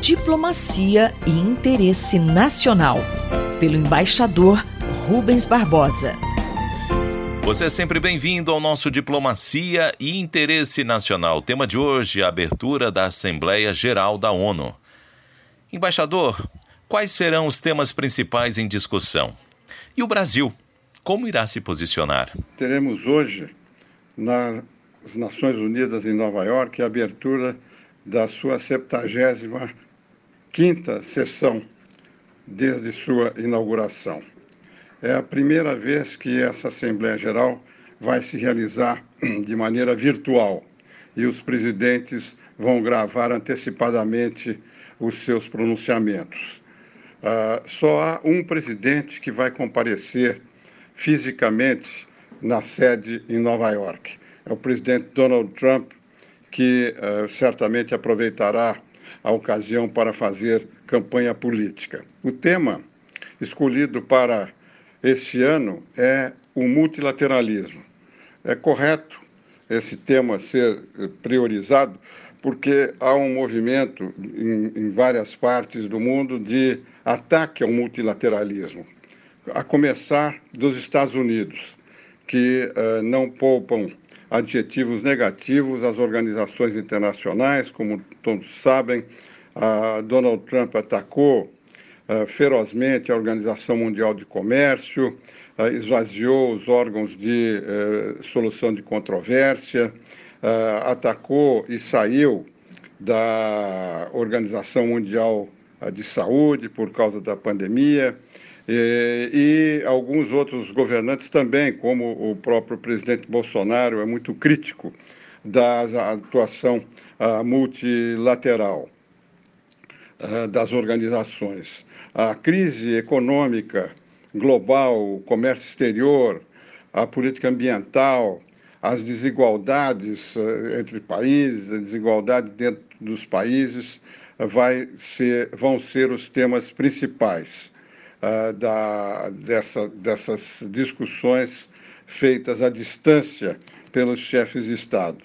Diplomacia e Interesse Nacional, pelo embaixador Rubens Barbosa. Você é sempre bem-vindo ao nosso Diplomacia e Interesse Nacional. tema de hoje, a abertura da Assembleia Geral da ONU. Embaixador, quais serão os temas principais em discussão? E o Brasil, como irá se posicionar? Teremos hoje, nas Nações Unidas em Nova York, a abertura da sua 75 quinta sessão desde sua inauguração. É a primeira vez que essa Assembleia Geral vai se realizar de maneira virtual e os presidentes vão gravar antecipadamente os seus pronunciamentos. Uh, só há um presidente que vai comparecer fisicamente na sede em Nova York. É o presidente Donald Trump, que uh, certamente aproveitará a ocasião para fazer campanha política. O tema escolhido para este ano é o multilateralismo. É correto esse tema ser priorizado, porque há um movimento em, em várias partes do mundo de ataque ao multilateralismo, a começar dos Estados Unidos, que uh, não poupam adjetivos negativos às organizações internacionais, como todos sabem, Donald Trump atacou uh, ferozmente a Organização Mundial de Comércio, uh, esvaziou os órgãos de uh, solução de controvérsia, atacou e saiu da Organização Mundial de Saúde por causa da pandemia. E, e, alguns outros governantes também, como o próprio presidente Bolsonaro, é muito crítico da atuação uh, multilateral. Eh, das organizações. A crise econômica global, o comércio exterior, a política ambiental, as desigualdades eh, entre países, a desigualdade dentro dos países, vai ser, vão ser os temas principais uh, da, dessa, dessas discussões feitas à distância pelos chefes de Estado.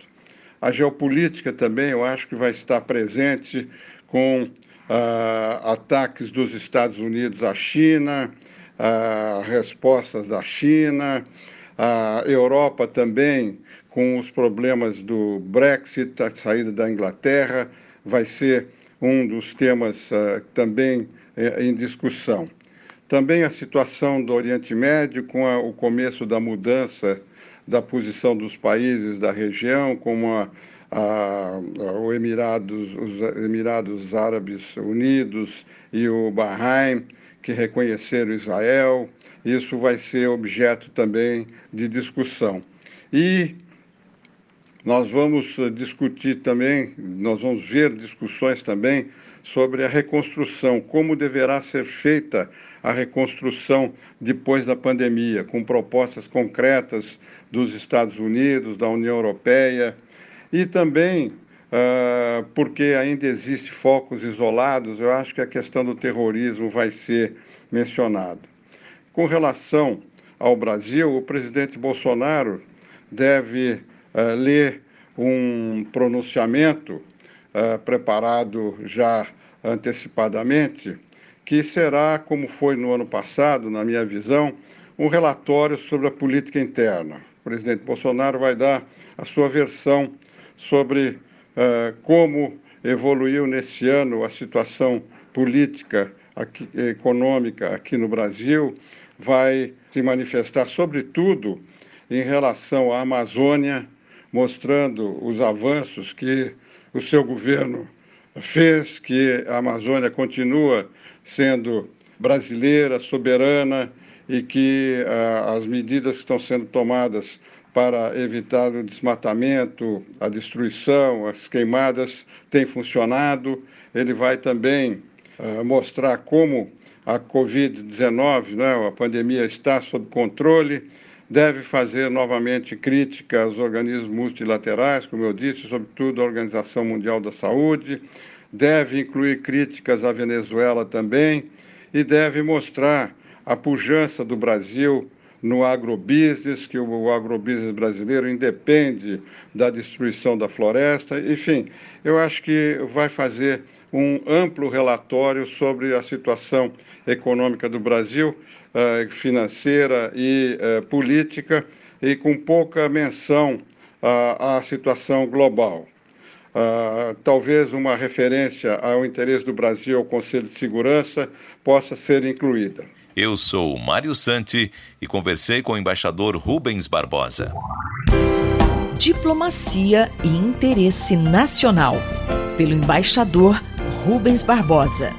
A geopolítica também, eu acho que vai estar presente com uh, ataques dos Estados Unidos à China, uh, respostas da China, a Europa também com os problemas do Brexit, a saída da Inglaterra, vai ser um dos temas uh, também eh, em discussão. Também a situação do Oriente Médio, com a, o começo da mudança da posição dos países da região, como a, a, a Emirados, os Emirados Árabes Unidos e o Bahrein, que reconheceram Israel. Isso vai ser objeto também de discussão. E nós vamos discutir também, nós vamos ver discussões também sobre a reconstrução, como deverá ser feita a reconstrução depois da pandemia, com propostas concretas dos Estados Unidos, da União Europeia, e também uh, porque ainda existe focos isolados, eu acho que a questão do terrorismo vai ser mencionado. Com relação ao Brasil, o presidente Bolsonaro deve uh, ler um pronunciamento uh, preparado já antecipadamente, que será, como foi no ano passado, na minha visão, um relatório sobre a política interna. O presidente Bolsonaro vai dar a sua versão sobre uh, como evoluiu nesse ano a situação política, aqui, econômica aqui no Brasil, vai se manifestar, sobretudo, em relação à Amazônia, mostrando os avanços que o seu governo fez, que a Amazônia continua sendo brasileira, soberana e que uh, as medidas que estão sendo tomadas para evitar o desmatamento, a destruição, as queimadas, tem funcionado. Ele vai também uh, mostrar como a Covid-19, né, a pandemia está sob controle, deve fazer novamente crítica aos organismos multilaterais, como eu disse, sobretudo a Organização Mundial da Saúde, deve incluir críticas à Venezuela também e deve mostrar a pujança do Brasil no agrobusiness, que o agrobusiness brasileiro independe da destruição da floresta. Enfim, eu acho que vai fazer um amplo relatório sobre a situação econômica do Brasil, eh, financeira e eh, política, e com pouca menção à situação global. Uh, talvez uma referência ao interesse do Brasil ao Conselho de Segurança possa ser incluída. Eu sou Mário Santi e conversei com o embaixador Rubens Barbosa. Diplomacia e interesse nacional, pelo embaixador Rubens Barbosa.